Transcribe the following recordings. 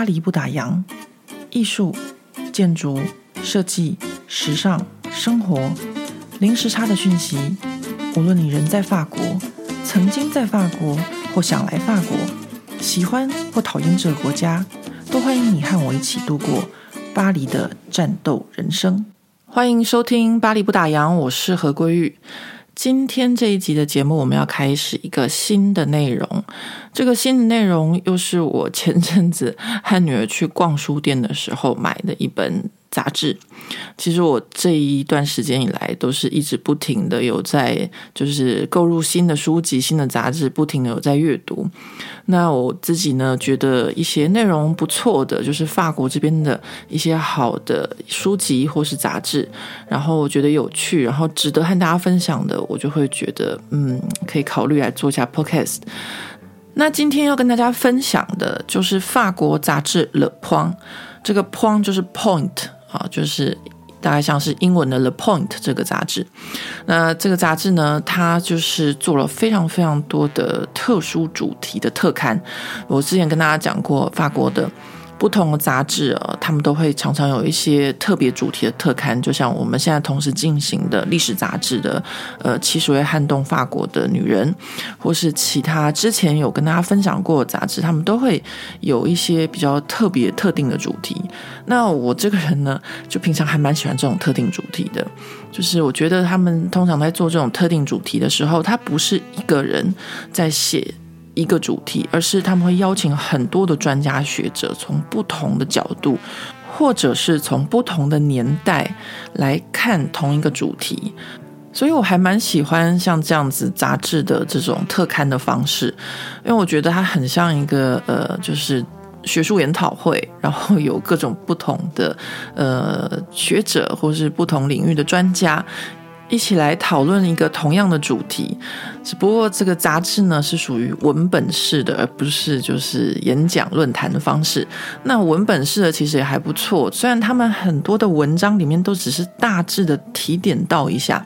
巴黎不打烊，艺术、建筑、设计、时尚、生活，零时差的讯息。无论你人在法国，曾经在法国，或想来法国，喜欢或讨厌这个国家，都欢迎你和我一起度过巴黎的战斗人生。欢迎收听《巴黎不打烊》，我是何桂玉。今天这一集的节目，我们要开始一个新的内容。这个新的内容又是我前阵子和女儿去逛书店的时候买的一本杂志。其实我这一段时间以来都是一直不停的有在，就是购入新的书籍、新的杂志，不停的有在阅读。那我自己呢，觉得一些内容不错的，就是法国这边的一些好的书籍或是杂志，然后我觉得有趣，然后值得和大家分享的，我就会觉得，嗯，可以考虑来做一下 podcast。那今天要跟大家分享的就是法国杂志《Le Point》，这个 point 就是 point 好，就是。大概像是英文的《The Point》这个杂志，那这个杂志呢，它就是做了非常非常多的特殊主题的特刊。我之前跟大家讲过，法国的。不同的杂志啊，他们都会常常有一些特别主题的特刊，就像我们现在同时进行的历史杂志的，呃，七十位撼动法国的女人，或是其他之前有跟大家分享过的杂志，他们都会有一些比较特别特定的主题。那我这个人呢，就平常还蛮喜欢这种特定主题的，就是我觉得他们通常在做这种特定主题的时候，他不是一个人在写。一个主题，而是他们会邀请很多的专家学者，从不同的角度，或者是从不同的年代来看同一个主题。所以我还蛮喜欢像这样子杂志的这种特刊的方式，因为我觉得它很像一个呃，就是学术研讨会，然后有各种不同的呃学者或是不同领域的专家。一起来讨论一个同样的主题，只不过这个杂志呢是属于文本式的，而不是就是演讲论坛的方式。那文本式的其实也还不错，虽然他们很多的文章里面都只是大致的提点到一下，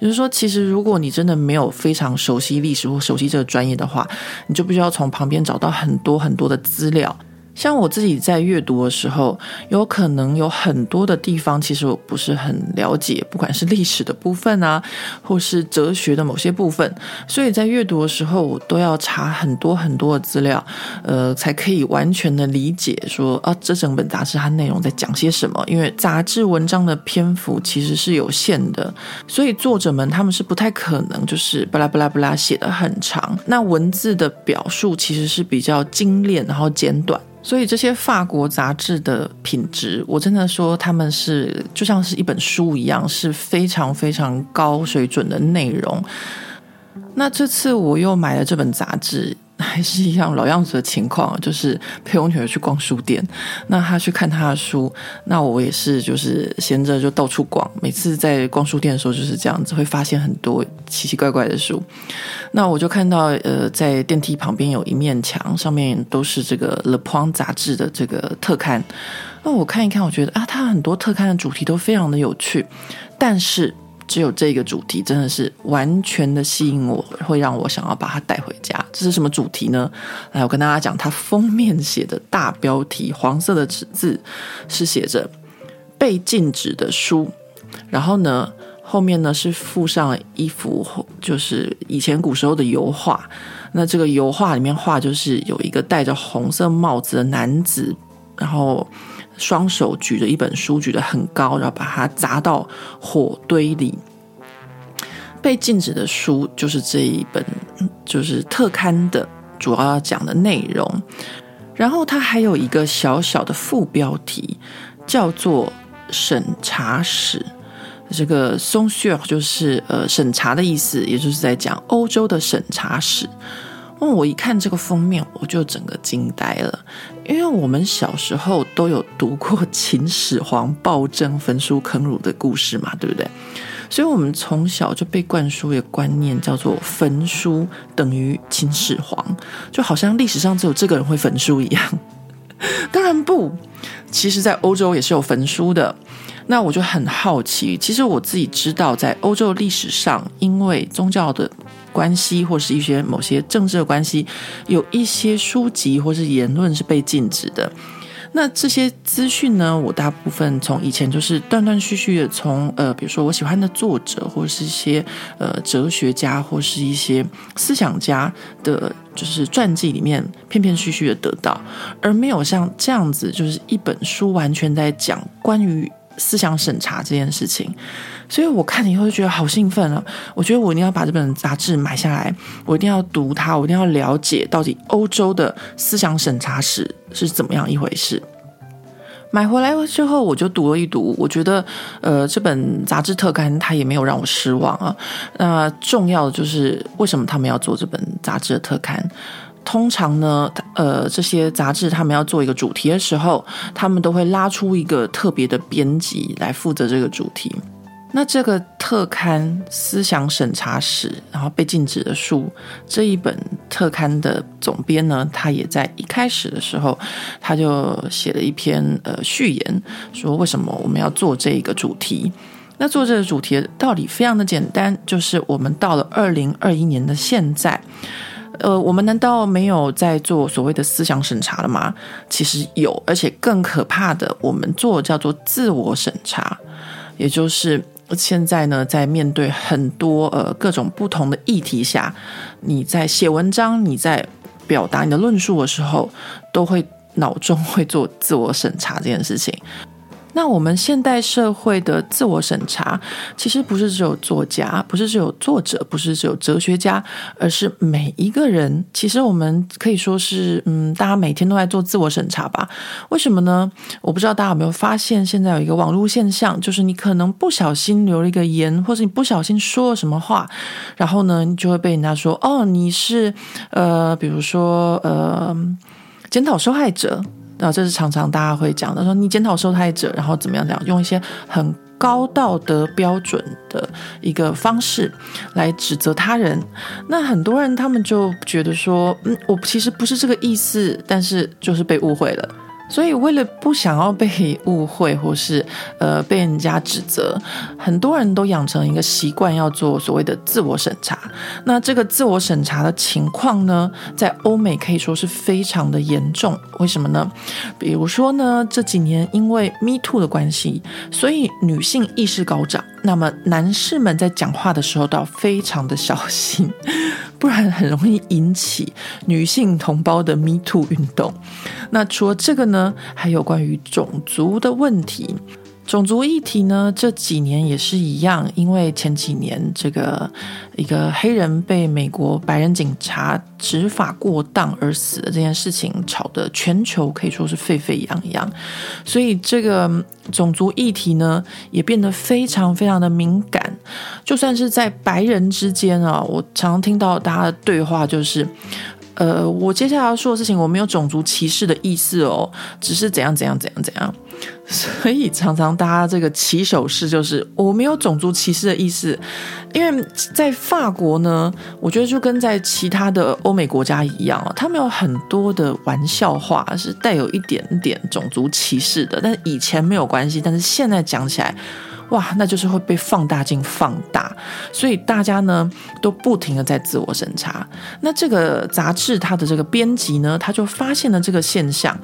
就是说，其实如果你真的没有非常熟悉历史或熟悉这个专业的话，你就必须要从旁边找到很多很多的资料。像我自己在阅读的时候，有可能有很多的地方，其实我不是很了解，不管是历史的部分啊，或是哲学的某些部分，所以在阅读的时候，我都要查很多很多的资料，呃，才可以完全的理解说啊，这整本杂志它内容在讲些什么。因为杂志文章的篇幅其实是有限的，所以作者们他们是不太可能就是巴拉巴拉巴拉写得很长，那文字的表述其实是比较精炼，然后简短。所以这些法国杂志的品质，我真的说他们是就像是一本书一样，是非常非常高水准的内容。那这次我又买了这本杂志。还是一样老样子的情况，就是陪我女儿去逛书店。那她去看她的书，那我也是就是闲着就到处逛。每次在逛书店的时候就是这样子，会发现很多奇奇怪怪的书。那我就看到呃，在电梯旁边有一面墙，上面都是这个《Le p o n》杂志的这个特刊。那我看一看，我觉得啊，它很多特刊的主题都非常的有趣，但是。只有这个主题真的是完全的吸引我，会让我想要把它带回家。这是什么主题呢？来，我跟大家讲，它封面写的大标题，黄色的纸字是写着“被禁止的书”，然后呢，后面呢是附上了一幅，就是以前古时候的油画。那这个油画里面画就是有一个戴着红色帽子的男子，然后。双手举着一本书，举得很高，然后把它砸到火堆里。被禁止的书就是这一本，就是特刊的主要要讲的内容。然后它还有一个小小的副标题，叫做“审查史”。这个 censure 就是呃审查的意思，也就是在讲欧洲的审查史。哦，我一看这个封面，我就整个惊呆了，因为我们小时候都有读过秦始皇暴政焚书坑儒的故事嘛，对不对？所以，我们从小就被灌输一个观念，叫做焚书等于秦始皇，就好像历史上只有这个人会焚书一样。当然不，其实，在欧洲也是有焚书的。那我就很好奇，其实我自己知道，在欧洲历史上，因为宗教的。关系或是一些某些政治的关系，有一些书籍或是言论是被禁止的。那这些资讯呢，我大部分从以前就是断断续续的从呃，比如说我喜欢的作者，或者是一些呃哲学家，或是一些思想家的，就是传记里面片片续续的得到，而没有像这样子，就是一本书完全在讲关于思想审查这件事情。所以我看了以后就觉得好兴奋啊！我觉得我一定要把这本杂志买下来，我一定要读它，我一定要了解到底欧洲的思想审查史是怎么样一回事。买回来之后，我就读了一读，我觉得，呃，这本杂志特刊它也没有让我失望啊。那重要的就是为什么他们要做这本杂志的特刊？通常呢，呃，这些杂志他们要做一个主题的时候，他们都会拉出一个特别的编辑来负责这个主题。那这个特刊《思想审查史》，然后被禁止的书这一本特刊的总编呢，他也在一开始的时候，他就写了一篇呃序言，说为什么我们要做这一个主题。那做这个主题的道理非常的简单，就是我们到了二零二一年的现在，呃，我们难道没有在做所谓的思想审查了吗？其实有，而且更可怕的，我们做叫做自我审查，也就是。现在呢，在面对很多呃各种不同的议题下，你在写文章、你在表达你的论述的时候，都会脑中会做自我审查这件事情。那我们现代社会的自我审查，其实不是只有作家，不是只有作者，不是只有哲学家，而是每一个人。其实我们可以说是，嗯，大家每天都在做自我审查吧？为什么呢？我不知道大家有没有发现，现在有一个网络现象，就是你可能不小心留了一个言，或者你不小心说了什么话，然后呢，你就会被人家说，哦，你是呃，比如说呃，检讨受害者。啊，这是常常大家会讲的，说你检讨受害者，然后怎么样？怎样用一些很高道德标准的一个方式来指责他人。那很多人他们就觉得说，嗯，我其实不是这个意思，但是就是被误会了。所以，为了不想要被误会或是呃被人家指责，很多人都养成一个习惯，要做所谓的自我审查。那这个自我审查的情况呢，在欧美可以说是非常的严重。为什么呢？比如说呢，这几年因为 Me Too 的关系，所以女性意识高涨。那么男士们在讲话的时候都要非常的小心，不然很容易引起女性同胞的 Me Too 运动。那除了这个呢，还有关于种族的问题。种族议题呢，这几年也是一样，因为前几年这个一个黑人被美国白人警察执法过当而死的这件事情，吵得全球可以说是沸沸扬扬，所以这个种族议题呢，也变得非常非常的敏感。就算是在白人之间啊，我常常听到大家的对话就是。呃，我接下来要说的事情，我没有种族歧视的意思哦，只是怎样怎样怎样怎样。所以常常大家这个起手式就是我没有种族歧视的意思，因为在法国呢，我觉得就跟在其他的欧美国家一样哦，他们有很多的玩笑话是带有一点点种族歧视的，但是以前没有关系，但是现在讲起来。哇，那就是会被放大镜放大，所以大家呢都不停的在自我审查。那这个杂志它的这个编辑呢，他就发现了这个现象，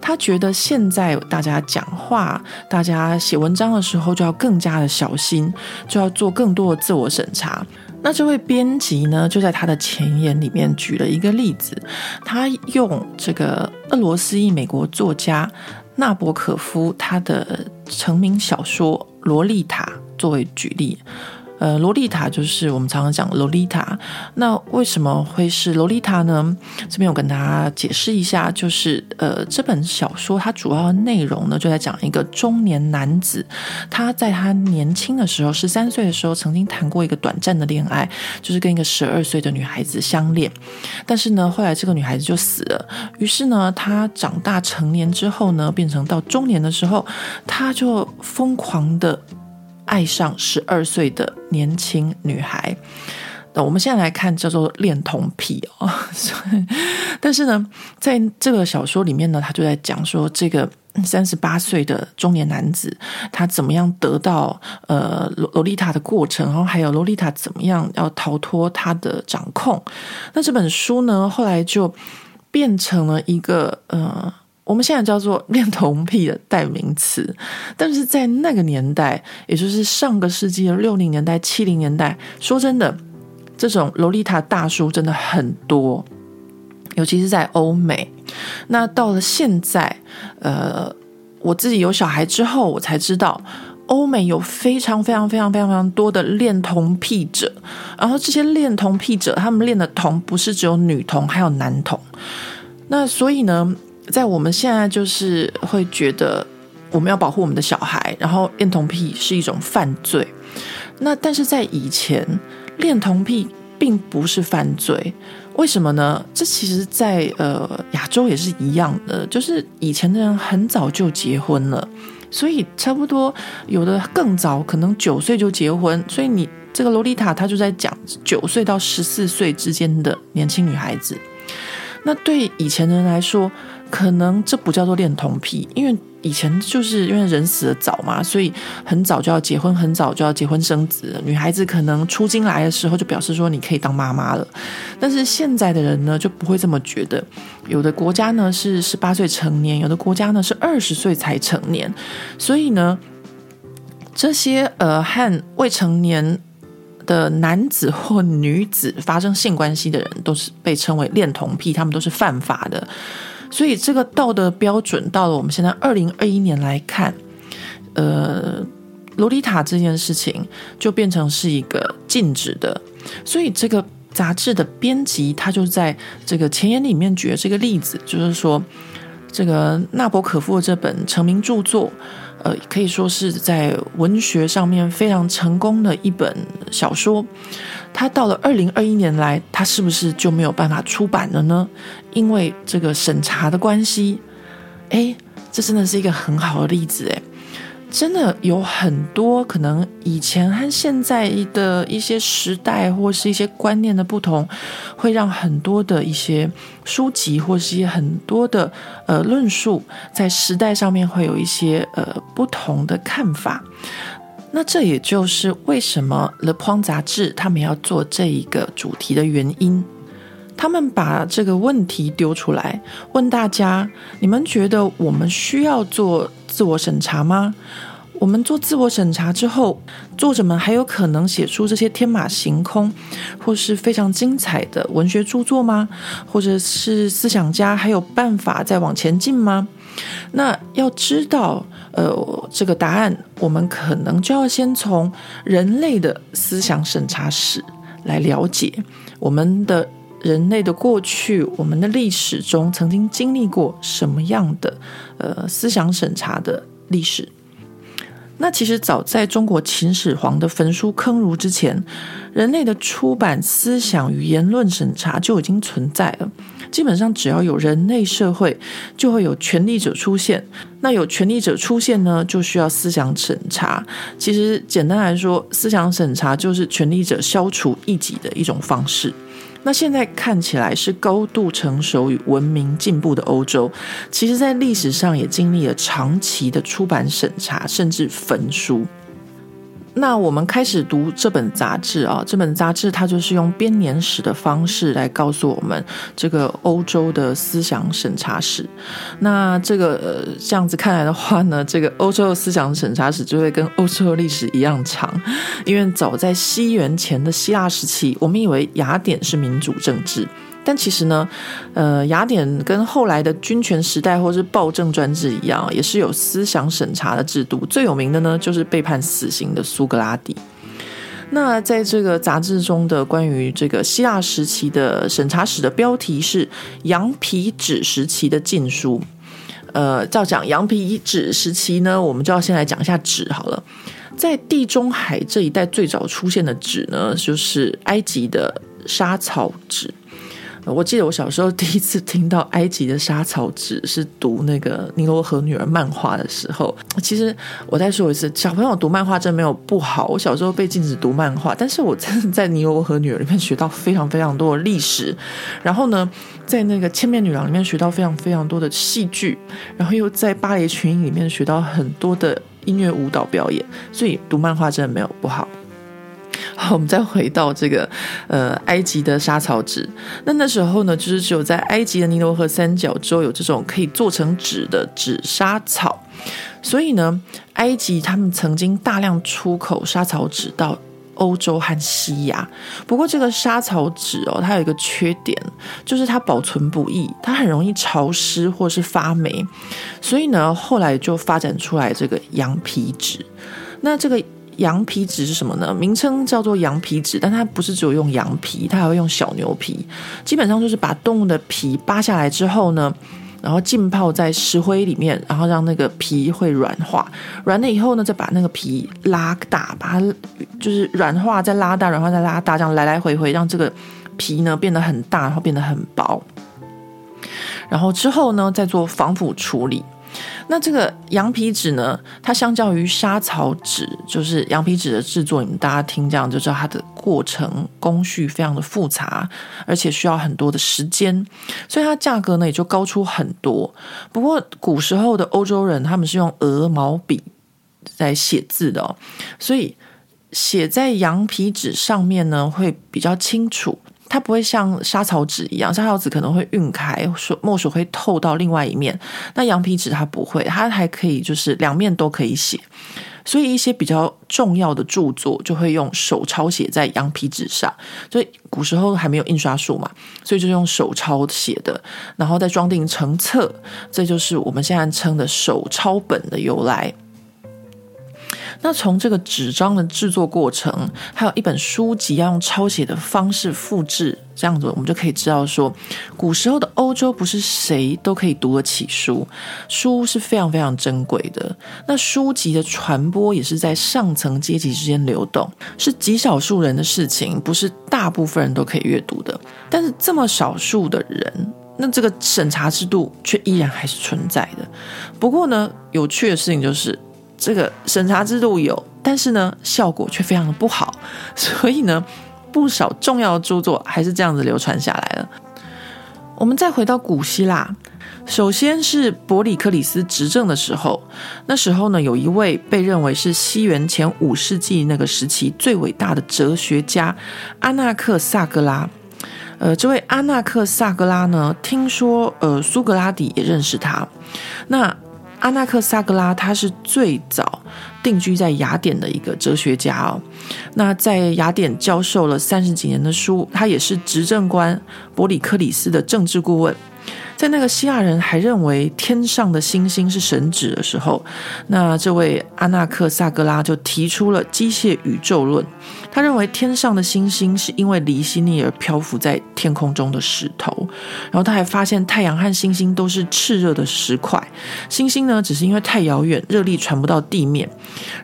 他觉得现在大家讲话、大家写文章的时候就要更加的小心，就要做更多的自我审查。那这位编辑呢，就在他的前言里面举了一个例子，他用这个俄罗斯裔美国作家纳博可夫他的成名小说。洛丽塔作为举例，呃，洛丽塔就是我们常常讲洛丽塔。那为什么会是洛丽塔呢？这边我跟大家解释一下，就是呃，这本小说它主要内容呢，就在讲一个中年男子，他在他年轻的时候，十三岁的时候，曾经谈过一个短暂的恋爱，就是跟一个十二岁的女孩子相恋。但是呢，后来这个女孩子就死了。于是呢，他长大成年之后呢，变成到中年的时候，他就疯狂的。爱上十二岁的年轻女孩，那我们现在来看叫做恋童癖哦。但是呢，在这个小说里面呢，他就在讲说，这个三十八岁的中年男子，他怎么样得到呃洛洛丽塔的过程，然后还有洛丽塔怎么样要逃脱他的掌控。那这本书呢，后来就变成了一个呃。我们现在叫做恋童癖的代名词，但是在那个年代，也就是上个世纪的六零年代、七零年代，说真的，这种萝莉塔大叔真的很多，尤其是在欧美。那到了现在，呃，我自己有小孩之后，我才知道，欧美有非常非常非常非常非常多的恋童癖者，然后这些恋童癖者，他们恋的童不是只有女童，还有男童。那所以呢，在我们现在就是会觉得我们要保护我们的小孩，然后恋童癖是一种犯罪。那但是在以前，恋童癖并不是犯罪，为什么呢？这其实在呃亚洲也是一样的，就是以前的人很早就结婚了，所以差不多有的更早，可能九岁就结婚。所以你这个洛丽塔，她就在讲九岁到十四岁之间的年轻女孩子。那对以前的人来说，可能这不叫做恋童癖，因为以前就是因为人死得早嘛，所以很早就要结婚，很早就要结婚生子。女孩子可能出经来的时候就表示说你可以当妈妈了。但是现在的人呢就不会这么觉得，有的国家呢是 十八岁成年，有的国家呢是二十岁才成年，所以呢这些呃和未成年。的男子或女子发生性关系的人，都是被称为恋童癖，他们都是犯法的。所以，这个道德标准到了我们现在二零二一年来看，呃，萝莉塔这件事情就变成是一个禁止的。所以，这个杂志的编辑他就在这个前言里面举了这个例子，就是说，这个纳博科夫的这本成名著作。呃，可以说是在文学上面非常成功的一本小说。他到了二零二一年来，他是不是就没有办法出版了呢？因为这个审查的关系。诶，这真的是一个很好的例子诶。真的有很多可能，以前和现在的一些时代或是一些观念的不同，会让很多的一些书籍或是一些很多的呃论述，在时代上面会有一些呃不同的看法。那这也就是为什么《Le p o n》杂志他们要做这一个主题的原因。他们把这个问题丢出来，问大家：你们觉得我们需要做自我审查吗？我们做自我审查之后，作者们还有可能写出这些天马行空或是非常精彩的文学著作吗？或者是思想家还有办法再往前进吗？那要知道，呃，这个答案，我们可能就要先从人类的思想审查史来了解我们的人类的过去，我们的历史中曾经经历过什么样的。呃，思想审查的历史，那其实早在中国秦始皇的焚书坑儒之前，人类的出版思想与言论审查就已经存在了。基本上，只要有人类社会，就会有权力者出现。那有权力者出现呢，就需要思想审查。其实简单来说，思想审查就是权力者消除异己的一种方式。那现在看起来是高度成熟与文明进步的欧洲，其实在历史上也经历了长期的出版审查，甚至焚书。那我们开始读这本杂志啊，这本杂志它就是用编年史的方式来告诉我们这个欧洲的思想审查史。那这个呃这样子看来的话呢，这个欧洲的思想审查史就会跟欧洲的历史一样长，因为早在西元前的希腊时期，我们以为雅典是民主政治。但其实呢，呃，雅典跟后来的君权时代或是暴政专制一样，也是有思想审查的制度。最有名的呢，就是被判死刑的苏格拉底。那在这个杂志中的关于这个希腊时期的审查史的标题是“羊皮纸时期的禁书”。呃，照讲羊皮纸时期呢，我们就要先来讲一下纸好了。在地中海这一带最早出现的纸呢，就是埃及的莎草纸。我记得我小时候第一次听到埃及的莎草纸是读那个《尼罗河女儿》漫画的时候。其实我再说一次，小朋友读漫画真没有不好。我小时候被禁止读漫画，但是我真的在《尼罗河女儿》里面学到非常非常多的历史。然后呢，在那个《千面女郎》里面学到非常非常多的戏剧，然后又在芭蕾群英里面学到很多的音乐舞蹈表演。所以读漫画真的没有不好。好，我们再回到这个呃埃及的莎草纸。那那时候呢，就是只有在埃及的尼罗河三角洲有这种可以做成纸的纸莎草，所以呢，埃及他们曾经大量出口莎草纸到欧洲和西亚。不过这个莎草纸哦，它有一个缺点，就是它保存不易，它很容易潮湿或是发霉。所以呢，后来就发展出来这个羊皮纸。那这个。羊皮纸是什么呢？名称叫做羊皮纸，但它不是只有用羊皮，它还会用小牛皮。基本上就是把动物的皮扒下来之后呢，然后浸泡在石灰里面，然后让那个皮会软化。软了以后呢，再把那个皮拉大，把它就是软化再拉大，软化再拉大，这样来来回回，让这个皮呢变得很大，然后变得很薄。然后之后呢，再做防腐处理。那这个羊皮纸呢，它相较于莎草纸，就是羊皮纸的制作，你们大家听这样就知道它的过程工序非常的复杂，而且需要很多的时间，所以它价格呢也就高出很多。不过古时候的欧洲人他们是用鹅毛笔在写字的哦，所以写在羊皮纸上面呢会比较清楚。它不会像莎草纸一样，莎草纸可能会晕开，说墨水会透到另外一面。那羊皮纸它不会，它还可以就是两面都可以写。所以一些比较重要的著作就会用手抄写在羊皮纸上。所以古时候还没有印刷术嘛，所以就用手抄写的，然后再装订成册。这就是我们现在称的手抄本的由来。那从这个纸张的制作过程，还有一本书籍要用抄写的方式复制，这样子我们就可以知道说，古时候的欧洲不是谁都可以读得起书，书是非常非常珍贵的。那书籍的传播也是在上层阶级之间流动，是极少数人的事情，不是大部分人都可以阅读的。但是这么少数的人，那这个审查制度却依然还是存在的。不过呢，有趣的事情就是。这个审查制度有，但是呢，效果却非常的不好，所以呢，不少重要的著作还是这样子流传下来了。我们再回到古希腊，首先是伯里克里斯执政的时候，那时候呢，有一位被认为是西元前五世纪那个时期最伟大的哲学家阿纳克萨格拉。呃，这位阿纳克萨格拉呢，听说呃苏格拉底也认识他，那。阿纳克萨格拉，他是最早定居在雅典的一个哲学家哦。那在雅典教授了三十几年的书，他也是执政官伯里克里斯的政治顾问。在那个希腊人还认为天上的星星是神指的时候，那这位阿纳克萨格拉就提出了机械宇宙论。他认为天上的星星是因为离心力而漂浮在天空中的石头，然后他还发现太阳和星星都是炽热的石块，星星呢只是因为太遥远，热力传不到地面。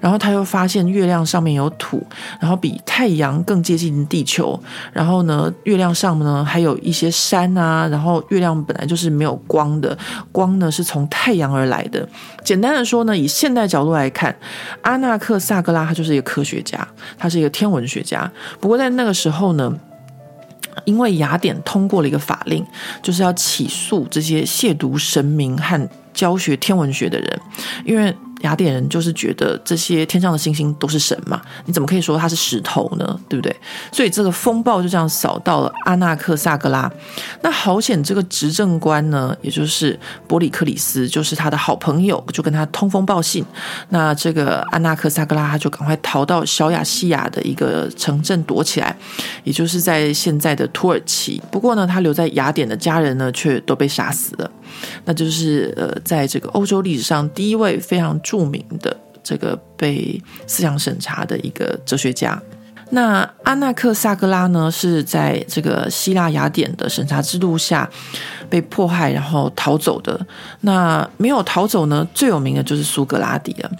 然后他又发现月亮上面有土，然后比太阳更接近地球。然后呢，月亮上呢还有一些山啊，然后月亮本来就是没有光的，光呢是从太阳而来的。简单的说呢，以现代角度来看，阿纳克萨格拉他就是一个科学家，他是一个天文。文学家，不过在那个时候呢，因为雅典通过了一个法令，就是要起诉这些亵渎神明和教学天文学的人，因为。雅典人就是觉得这些天上的星星都是神嘛，你怎么可以说它是石头呢？对不对？所以这个风暴就这样扫到了阿纳克萨格拉。那好险，这个执政官呢，也就是伯里克里斯，就是他的好朋友，就跟他通风报信。那这个阿纳克萨格拉他就赶快逃到小亚细亚的一个城镇躲起来，也就是在现在的土耳其。不过呢，他留在雅典的家人呢，却都被杀死了。那就是呃，在这个欧洲历史上第一位非常著名的这个被思想审查的一个哲学家。那阿纳克萨格拉呢，是在这个希腊雅典的审查制度下被迫害，然后逃走的。那没有逃走呢，最有名的就是苏格拉底了。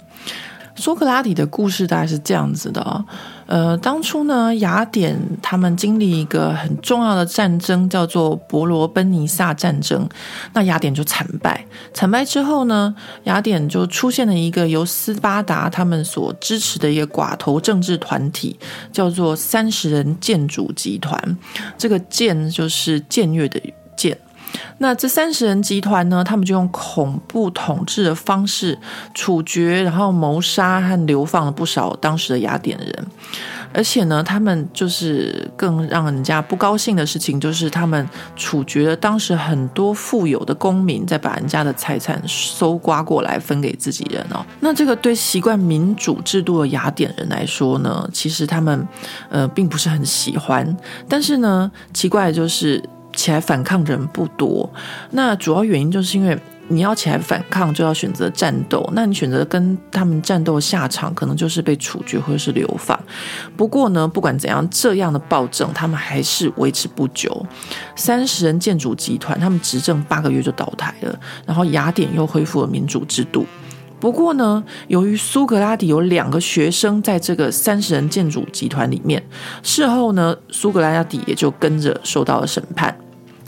苏格拉底的故事大概是这样子的哦，呃，当初呢，雅典他们经历一个很重要的战争，叫做伯罗奔尼撒战争。那雅典就惨败，惨败之后呢，雅典就出现了一个由斯巴达他们所支持的一个寡头政治团体，叫做三十人僭主集团。这个“僭”就是僭越的“”。那这三十人集团呢，他们就用恐怖统治的方式处决，然后谋杀和流放了不少当时的雅典人。而且呢，他们就是更让人家不高兴的事情，就是他们处决了当时很多富有的公民，再把人家的财产搜刮过来分给自己人哦。那这个对习惯民主制度的雅典人来说呢，其实他们呃并不是很喜欢。但是呢，奇怪的就是起来反抗的人不多。那主要原因就是因为。你要起来反抗，就要选择战斗。那你选择跟他们战斗下场，可能就是被处决或者是流放。不过呢，不管怎样，这样的暴政他们还是维持不久。三十人建筑集团他们执政八个月就倒台了，然后雅典又恢复了民主制度。不过呢，由于苏格拉底有两个学生在这个三十人建筑集团里面，事后呢，苏格拉底也就跟着受到了审判。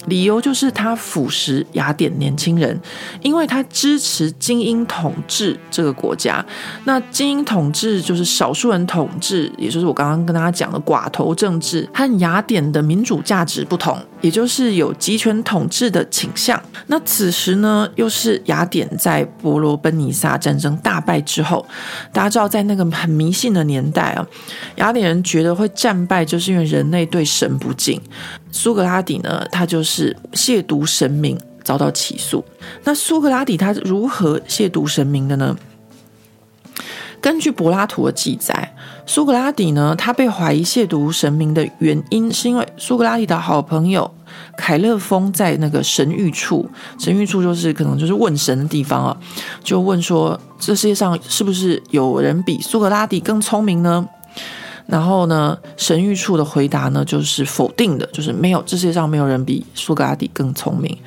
理由就是他腐蚀雅典年轻人，因为他支持精英统治这个国家。那精英统治就是少数人统治，也就是我刚刚跟大家讲的寡头政治，和雅典的民主价值不同，也就是有集权统治的倾向。那此时呢，又是雅典在伯罗奔尼撒战争大败之后，大家知道，在那个很迷信的年代啊，雅典人觉得会战败，就是因为人类对神不敬。苏格拉底呢，他就是亵渎神明，遭到起诉。那苏格拉底他如何亵渎神明的呢？根据柏拉图的记载，苏格拉底呢，他被怀疑亵渎神明的原因，是因为苏格拉底的好朋友凯勒丰在那个神諭处，神諭处就是可能就是问神的地方啊，就问说，这世界上是不是有人比苏格拉底更聪明呢？然后呢，神諭处的回答呢，就是否定的，就是没有，这世界上没有人比苏格拉底更聪明。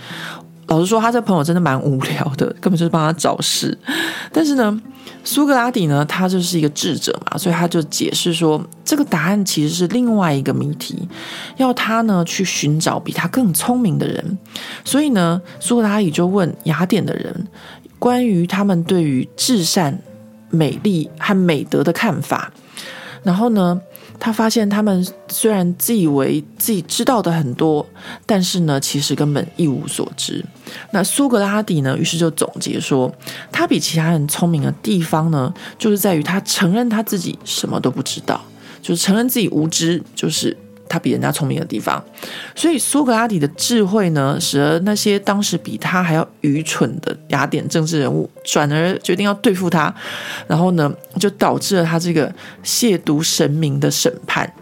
老实说，他这朋友真的蛮无聊的，根本就是帮他找事。但是呢，苏格拉底呢，他就是一个智者嘛，所以他就解释说，这个答案其实是另外一个谜题，要他呢去寻找比他更聪明的人。所以呢，苏格拉底就问雅典的人，关于他们对于至善、美丽和美德的看法。然后呢，他发现他们虽然自以为自己知道的很多，但是呢，其实根本一无所知。那苏格拉底呢，于是就总结说，他比其他人聪明的地方呢，就是在于他承认他自己什么都不知道，就是承认自己无知，就是。他比人家聪明的地方，所以苏格拉底的智慧呢，使得那些当时比他还要愚蠢的雅典政治人物，转而决定要对付他，然后呢，就导致了他这个亵渎神明的审判。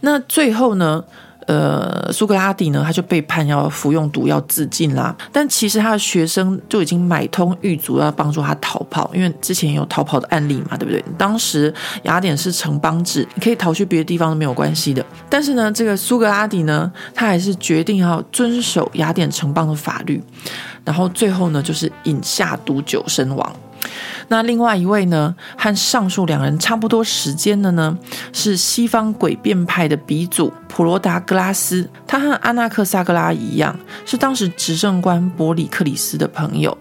那最后呢，呃，苏格拉底呢，他就被判要服用毒药自尽啦。但其实他的学生就已经买通狱卒要帮助他逃跑，因为之前有逃跑的案例嘛，对不对？当时雅典是城邦制，你可以逃去别的地方都没有关系的。但是呢，这个苏格拉底呢，他还是决定要遵守雅典城邦的法律，然后最后呢，就是饮下毒酒身亡。那另外一位呢，和上述两人差不多时间的呢，是西方诡辩派的鼻祖普罗达格拉斯。他和阿纳克萨格拉一样，是当时执政官伯里克里斯的朋友。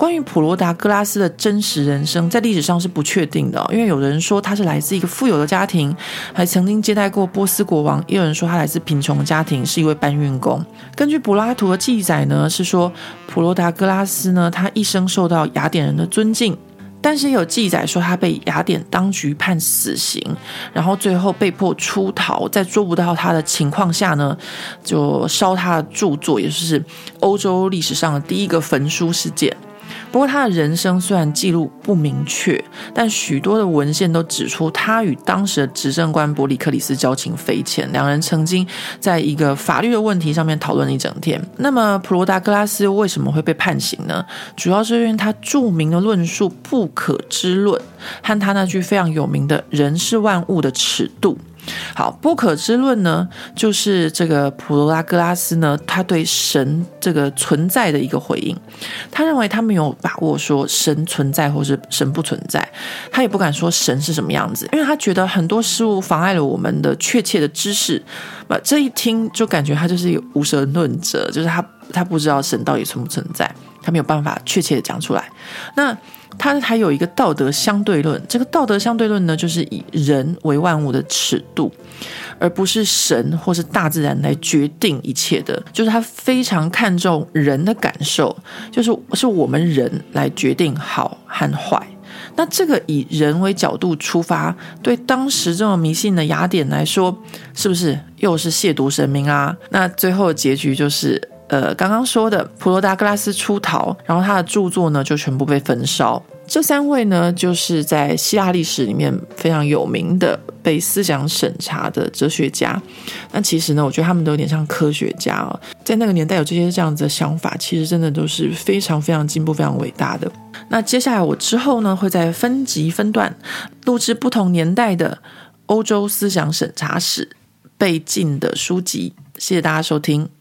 关于普罗达格拉斯的真实人生，在历史上是不确定的，因为有人说他是来自一个富有的家庭，还曾经接待过波斯国王；也有人说他来自贫穷的家庭，是一位搬运工。根据柏拉图的记载呢，是说普罗达格拉斯呢，他一生受到雅典人的尊敬。但是也有记载说，他被雅典当局判死刑，然后最后被迫出逃，在捉不到他的情况下呢，就烧他的著作，也就是欧洲历史上的第一个焚书事件。不过他的人生虽然记录不明确，但许多的文献都指出他与当时的执政官伯里克里斯交情匪浅，两人曾经在一个法律的问题上面讨论了一整天。那么普罗达格拉斯为什么会被判刑呢？主要是因为他著名的论述“不可知论”和他那句非常有名的“人是万物的尺度”。好，不可知论呢，就是这个普罗拉格拉斯呢，他对神这个存在的一个回应。他认为他没有把握说神存在或是神不存在，他也不敢说神是什么样子，因为他觉得很多事物妨碍了我们的确切的知识。那这一听就感觉他就是一个无神论者，就是他他不知道神到底存不存在，他没有办法确切的讲出来。那。他还有一个道德相对论，这个道德相对论呢，就是以人为万物的尺度，而不是神或是大自然来决定一切的。就是他非常看重人的感受，就是是我们人来决定好和坏。那这个以人为角度出发，对当时这么迷信的雅典来说，是不是又是亵渎神明啊？那最后结局就是，呃，刚刚说的普罗达格拉斯出逃，然后他的著作呢就全部被焚烧。这三位呢，就是在希腊历史里面非常有名的被思想审查的哲学家。那其实呢，我觉得他们都有点像科学家哦，在那个年代有这些这样子的想法，其实真的都是非常非常进步、非常伟大的。那接下来我之后呢，会在分集分段录制不同年代的欧洲思想审查史被禁的书籍。谢谢大家收听。